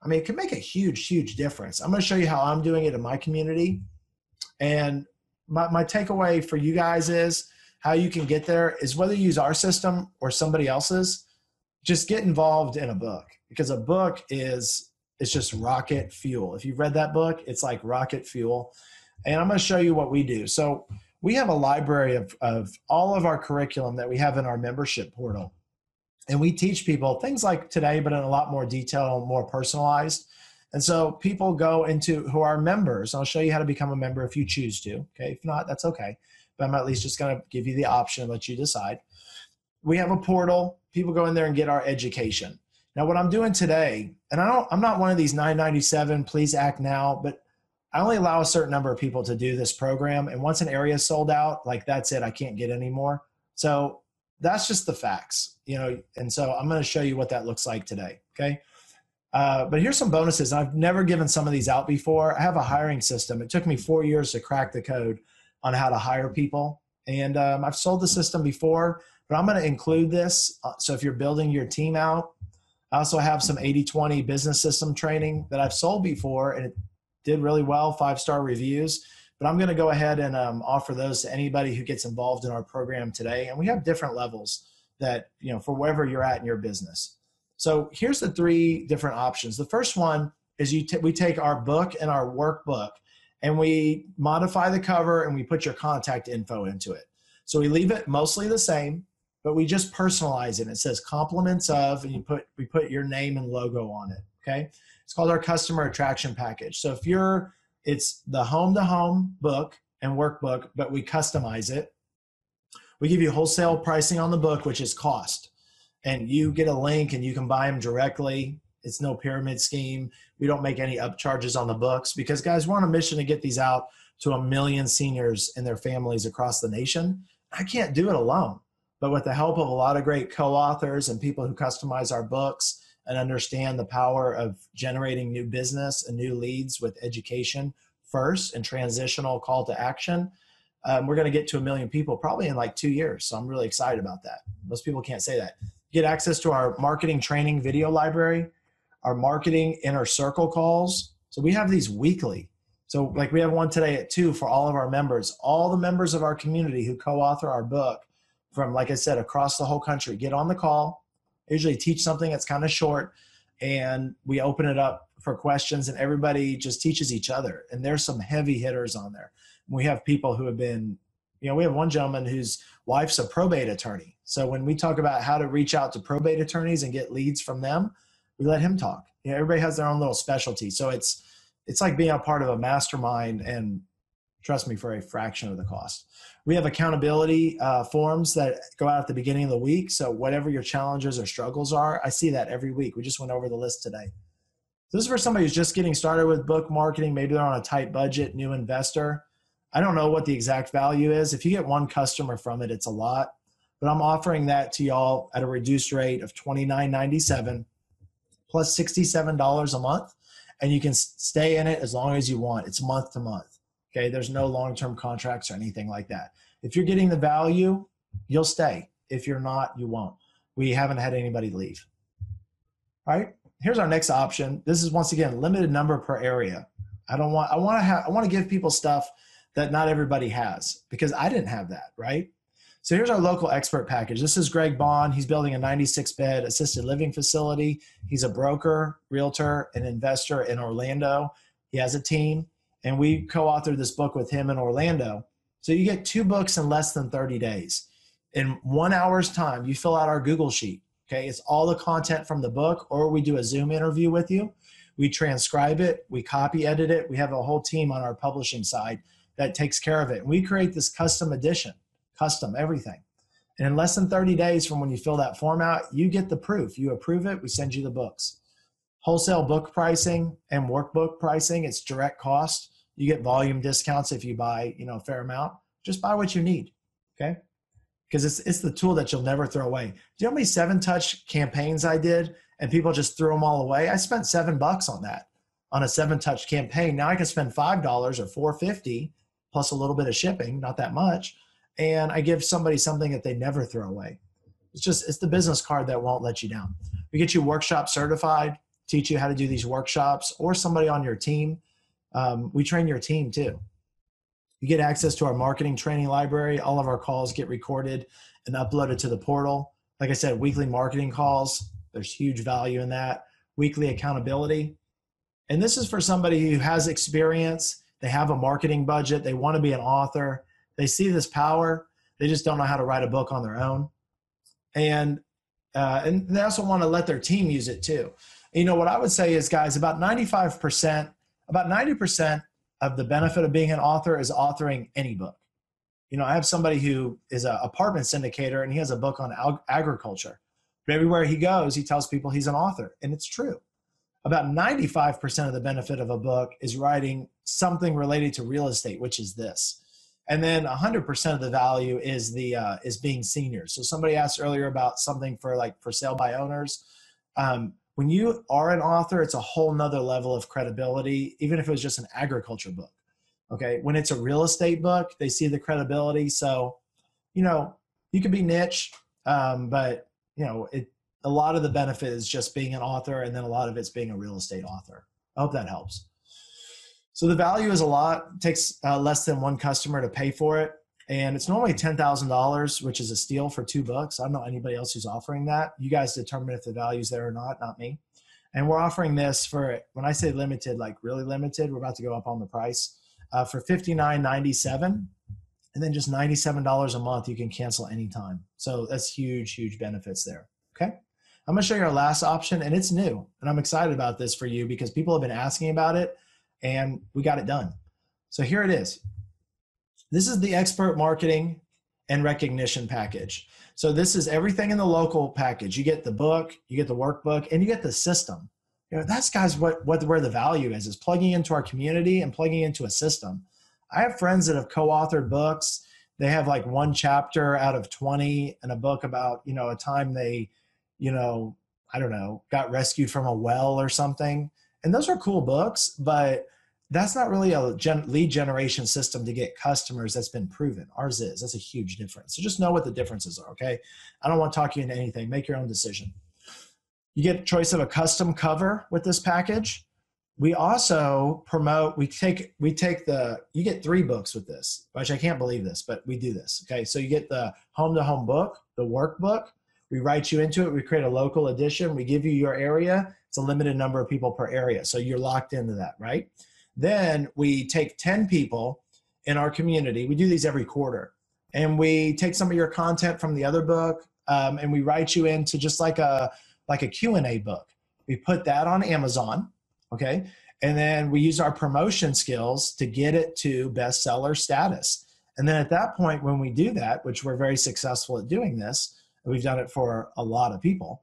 I mean, it can make a huge, huge difference. I'm going to show you how I'm doing it in my community, and my, my takeaway for you guys is how you can get there is whether you use our system or somebody else's, just get involved in a book because a book is it's just rocket fuel. If you've read that book, it's like rocket fuel. And I'm going to show you what we do. So we have a library of, of all of our curriculum that we have in our membership portal. And we teach people things like today, but in a lot more detail, more personalized. And so people go into who are members. I'll show you how to become a member if you choose to. Okay. If not, that's okay. But I'm at least just going to give you the option and let you decide. We have a portal. People go in there and get our education. Now, what I'm doing today, and I don't, I'm not one of these 997, please act now, but I only allow a certain number of people to do this program. And once an area is sold out, like that's it, I can't get any more. So that's just the facts, you know. And so I'm going to show you what that looks like today. Okay. Uh, but here's some bonuses. I've never given some of these out before. I have a hiring system. It took me four years to crack the code on how to hire people. And um, I've sold the system before, but I'm going to include this. Uh, so if you're building your team out, I also have some 80 20 business system training that I've sold before and it did really well, five star reviews. But I'm going to go ahead and um, offer those to anybody who gets involved in our program today. And we have different levels that, you know, for wherever you're at in your business. So here's the three different options. The first one is you t- we take our book and our workbook and we modify the cover and we put your contact info into it. So we leave it mostly the same but we just personalize it. It says compliments of, and you put we put your name and logo on it. Okay, it's called our customer attraction package. So if you're, it's the home to home book and workbook, but we customize it. We give you wholesale pricing on the book, which is cost, and you get a link and you can buy them directly. It's no pyramid scheme. We don't make any upcharges on the books because guys, we're on a mission to get these out to a million seniors and their families across the nation. I can't do it alone. But with the help of a lot of great co authors and people who customize our books and understand the power of generating new business and new leads with education first and transitional call to action, um, we're going to get to a million people probably in like two years. So I'm really excited about that. Most people can't say that. Get access to our marketing training video library, our marketing inner circle calls. So we have these weekly. So, like, we have one today at two for all of our members. All the members of our community who co author our book from, like I said, across the whole country. Get on the call, usually teach something that's kind of short, and we open it up for questions, and everybody just teaches each other. And there's some heavy hitters on there. We have people who have been, You know, we have one gentleman whose wife's a probate attorney. So when we talk about how to reach out to probate attorneys and get leads from them, we let him talk. You know, everybody has their own little specialty. So it's it's like being a part of a mastermind and trust me for a fraction of the cost we have accountability uh, forms that go out at the beginning of the week so whatever your challenges or struggles are i see that every week we just went over the list today So this is for somebody who's just getting started with book marketing maybe they're on a tight budget new investor i don't know what the exact value is if you get one customer from it it's a lot but i'm offering that to y'all at a reduced rate of $29.97 plus $67 a month and you can stay in it as long as you want. It's month to month. Okay, there's no long term contracts or anything like that. If you're getting the value, you'll stay. If you're not, you won't. We haven't had anybody leave. All right, here's our next option. This is once again limited number per area. I don't want I want to have I want to give people stuff that not everybody has because I didn't have that, right? So here's our local expert package. This is Greg Bond. He's building a 96 bed assisted living facility. He's a broker, realtor, and investor in Orlando. He has a team, and we co authored this book with him in Orlando. So you get two books in less than 30 days. In one hour's time, you fill out our Google Sheet. Okay, it's all the content from the book, or we do a Zoom interview with you. We transcribe it, we copy edit it. We have a whole team on our publishing side that takes care of it. We create this custom edition custom, everything. And in less than 30 days from when you fill that form out, you get the proof. You approve it, we send you the books. Wholesale book pricing and workbook pricing, it's direct cost. You get volume discounts if you buy, you know, a fair amount. Just buy what you need. Okay. Because it's it's the tool that you'll never throw away. Do you know how many seven touch campaigns I did and people just threw them all away? I spent seven bucks on that on a seven touch campaign. Now I can spend five dollars or four fifty plus a little bit of shipping, not that much and I give somebody something that they never throw away. It's just it's the business card that won't let you down. We get you workshop certified, teach you how to do these workshops, or somebody on your team. Um, we train your team too. You get access to our marketing training library. All of our calls get recorded and uploaded to the portal. Like I said, weekly marketing calls. There's huge value in that. Weekly accountability. And this is for somebody who has experience. They have a marketing budget. They want to be an author they see this power. They just don't know how to write a book on their own. And uh, and they also want to let their team use it too. You know what I would say is, guys, about 95%, about 90% of the benefit of being an author is authoring any book. You know, I have somebody who is an apartment syndicator and he has a book on ag- agriculture. But everywhere he goes, he tells people he's an author, and it's true. About 95% of the benefit of a book is writing something related to real estate, which is this. And then 100% of the value is the uh, is being seniors so somebody asked earlier about something for like for sale by owners. Um, when you are an author it's a whole nother level of credibility even if it was just an agriculture book okay? When it's a real estate book they see the credibility. So you know you could be niche um, but you know it a lot of the benefit is just being an author and then a lot of it's being a real estate author i hope that helps so the value is a lot. It takes uh, less than one customer to pay for it, and it's normally ten thousand dollars, which is a steal for two books. I don't know anybody else who's offering that. You guys determine if the value is there or not, not me. And we're offering this for when I say limited, like really limited. We're about to go up on the price uh, for fifty nine ninety seven, and then just ninety seven dollars a month. You can cancel anytime. So that's huge, huge benefits there. Okay. I'm going to show you our last option, and it's new, and I'm excited about this for you because people have been asking about it and we got it done. So here it is. This is the expert marketing and recognition package. So this is everything in the local package. You get the book, you get the workbook, and you get the system. You know, that's guys what what where the value is is plugging into our community and plugging into a system. I have friends that have co-authored books. They have like one chapter out of 20 in a book about, you know, a time they, you know, I don't know, got rescued from a well or something. And those are cool books, but that's not really a gen- lead generation system to get customers that's been proven. Ours is. That's a huge difference. So just know what the differences are, okay? I don't want to talk you into anything. Make your own decision. You get choice of a custom cover with this package. We also promote, we take we take the you get three books with this, which I can't believe this, but we do this. Okay. So you get the home to home book, the workbook, we write you into it, we create a local edition, we give you your area. It's a limited number of people per area. So you're locked into that, right? Then we take 10 people in our community. We do these every quarter. and we take some of your content from the other book um, and we write you into just like a like a q&a book we put that on amazon okay and then we use our promotion skills to get it to bestseller status and then at that point when we do that which we're very successful at doing this we've done it for a lot of people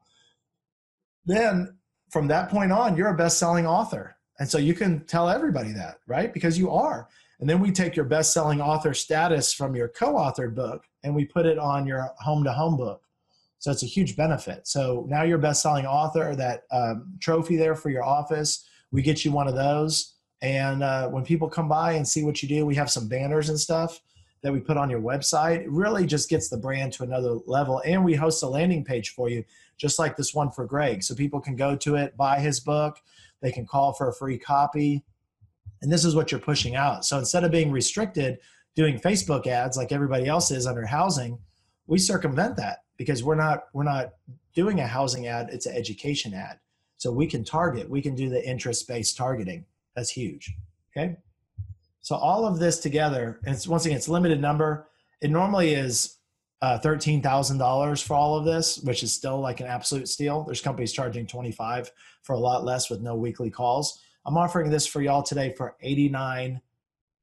then from that point on you're a best-selling author and so you can tell everybody that right because you are and then we take your best-selling author status from your co-authored book and we put it on your home-to-home book so it's a huge benefit. So now you're a best-selling author. That um, trophy there for your office, we get you one of those. And uh, when people come by and see what you do, we have some banners and stuff that we put on your website. It really just gets the brand to another level. And we host a landing page for you, just like this one for Greg. So people can go to it, buy his book, they can call for a free copy. And this is what you're pushing out. So instead of being restricted doing Facebook ads like everybody else is under housing, we circumvent that because we're not we're not doing a housing ad it's an education ad so we can target we can do the interest based targeting that's huge okay so all of this together and it's once again it's limited number it normally is uh, $13000 for all of this which is still like an absolute steal there's companies charging 25 for a lot less with no weekly calls i'm offering this for y'all today for 89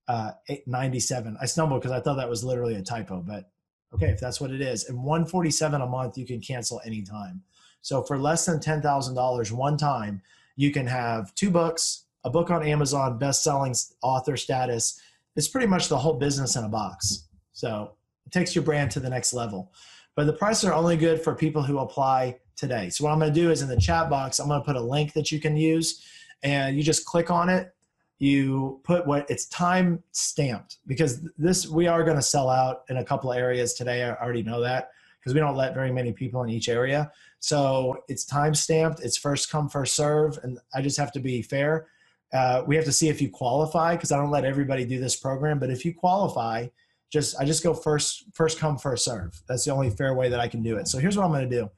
uh, 97 i stumbled because i thought that was literally a typo but Okay, if that's what it is. And 147 a month you can cancel anytime. So for less than $10,000 one time, you can have two books, a book on Amazon, best-selling author status. It's pretty much the whole business in a box. So it takes your brand to the next level. But the prices are only good for people who apply today. So what I'm going to do is in the chat box, I'm going to put a link that you can use and you just click on it you put what it's time stamped because this we are going to sell out in a couple of areas today i already know that because we don't let very many people in each area so it's time stamped it's first come first serve and i just have to be fair uh, we have to see if you qualify because i don't let everybody do this program but if you qualify just i just go first first come first serve that's the only fair way that i can do it so here's what i'm going to do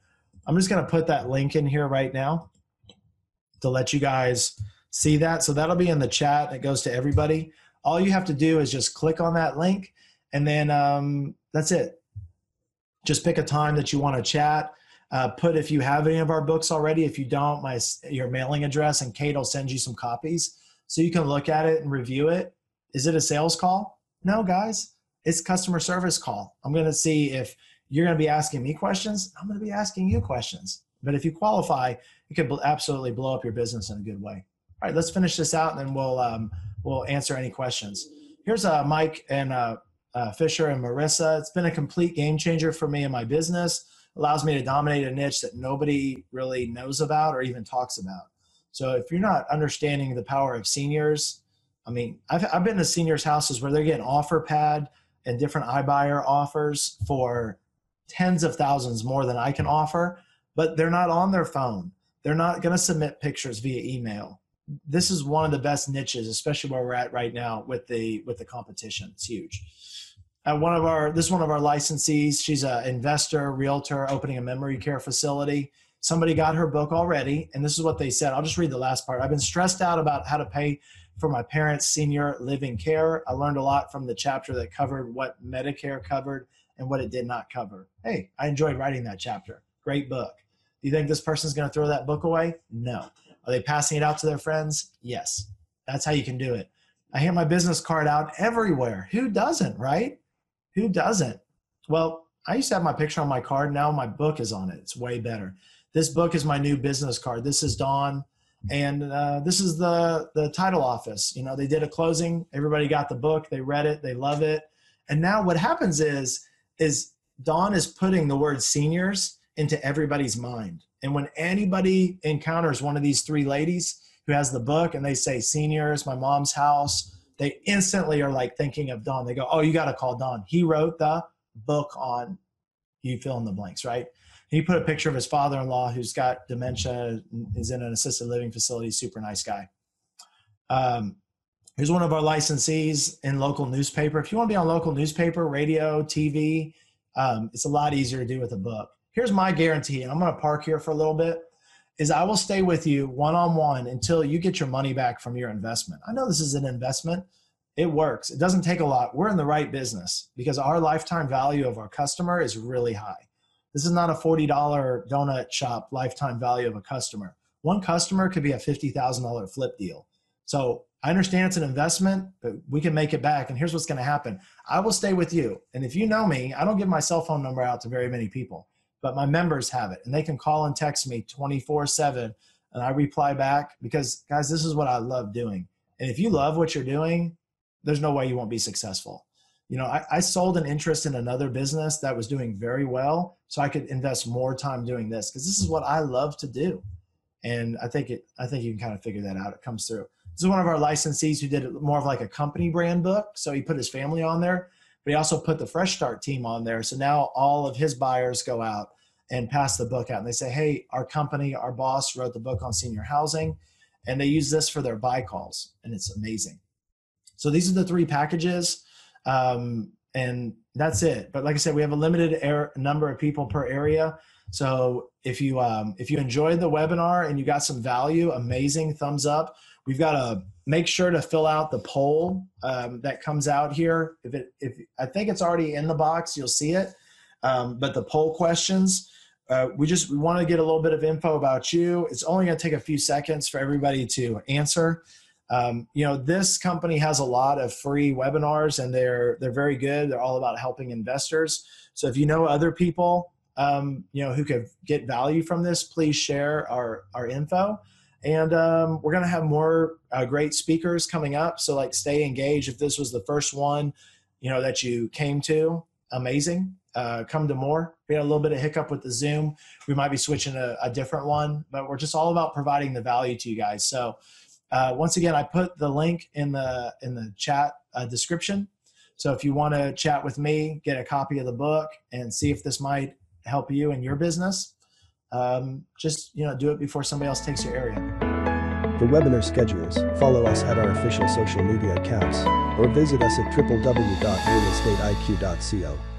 i'm just going to put that link in here right now to let you guys see that. So that'll be in the chat. It goes to everybody. All you have to do is just click on that link, and then um, that's it. Just pick a time that you want to chat. Uh, put if you have any of our books already. If you don't, my your mailing address, and Kate will send you some copies so you can look at it and review it. Is it a sales call? No, guys, it's customer service call. I'm going to see if you're going to be asking me questions. I'm going to be asking you questions. But if you qualify, it could absolutely blow up your business in a good way. All right, let's finish this out, and then we'll um, we'll answer any questions. Here's uh, Mike and uh, uh, Fisher and Marissa. It's been a complete game changer for me and my business. Allows me to dominate a niche that nobody really knows about or even talks about. So if you're not understanding the power of seniors, I mean, I've, I've been to seniors' houses where they're getting Offerpad and different iBuyer offers for tens of thousands more than I can offer, but they're not on their phone. They're not going to submit pictures via email this is one of the best niches, especially where we're at right now with the with the competition. It's huge. Uh, one of our this is one of our licensees. She's an investor, realtor, opening a memory care facility. Somebody got her book already, and this is what they said. I'll just read the last part. I've been stressed out about how to pay for my parents' senior living care. I learned a lot from the chapter that covered what Medicare covered and what it did not cover. Hey, I enjoyed writing that chapter. Great book. Do you think this person's going to throw that book away? No. Are they passing it out to their friends? Yes. That's how you can do it. I hand my business card out everywhere. Who doesn't, right? Who doesn't? Well, I used to have my picture on my card. Now my book is on it. It's way better. This book is my new business card. This is Don, and uh, this is the the title office. You know, they did a closing. Everybody got the book. They read it. They love it. And now what happens is is Don is putting the word seniors into everybody's mind. And when anybody encounters one of these three ladies who has the book and they say seniors, my mom's house, they instantly are like thinking of Don. They go, Oh, you got to call Don. He wrote the book on you fill in the blanks, right? He put a picture of his father in law who's got dementia, is in an assisted living facility, super nice guy. Um, here's one of our licensees in local newspaper. If you want to be on local newspaper, radio, TV, um, it's a lot easier to do with a book here's my guarantee, and I'm going to park here for a little bit, is I will stay with you one on one until you get your money back from your investment. I know this is an investment, it works. It doesn't take a lot. We're in the right business because our lifetime value of our customer is really high. This is not a $40 donut shop lifetime value of a customer. One customer could be a $50,000 flip deal. So I understand it's an investment, but we can make it back. And here's what's going to happen I will stay with you. And if you know me, I don't give my cell phone number out to very many people, but my members have it and they can call and text me 24 7 and I reply back because, guys, this is what I love doing. And if you love what you're doing, there's no way you won't be successful. You know, I, I sold an interest in another business that was doing very well so I could invest more time doing this because this is what I love to do. And I think it, I think you can kind of figure that out. It comes through. This is one of our licensees who did more of like a company brand book. So he put his family on there, but he also put the Fresh Start team on there. So now all of his buyers go out and pass the book out and they say, Hey, our company, our boss wrote the book on senior housing and they use this for their buy calls. And it's amazing. So these are the three packages. Um, and that's it. But like I said, we have a limited air, number of people per area. So if you um, if you enjoyed the webinar and you got some value, amazing, thumbs up. We've got to make sure to fill out the poll um, that comes out here. If it if I think it's already in the box, you'll see it. Um, but the poll questions, uh, we just we want to get a little bit of info about you. It's only going to take a few seconds for everybody to answer. Um, you know, this company has a lot of free webinars, and they're they're very good. They're all about helping investors. So if you know other people, um, you know, who could get value from this, please share our our info. And um, we're going to have more uh, great speakers coming up. So like, stay engaged. If this was the first one, you know, that you came to, amazing. Uh, come to more. We had a little bit of hiccup with the Zoom. We might be switching a, a different one, but we're just all about providing the value to you guys. So uh, once again, I put the link in the in the chat uh, description. So if you want to chat with me, get a copy of the book, and see if this might help you in your business, um, just you know do it before somebody else takes your area. For webinar schedules, follow us at our official social media accounts or visit us at www.realestateiq.co.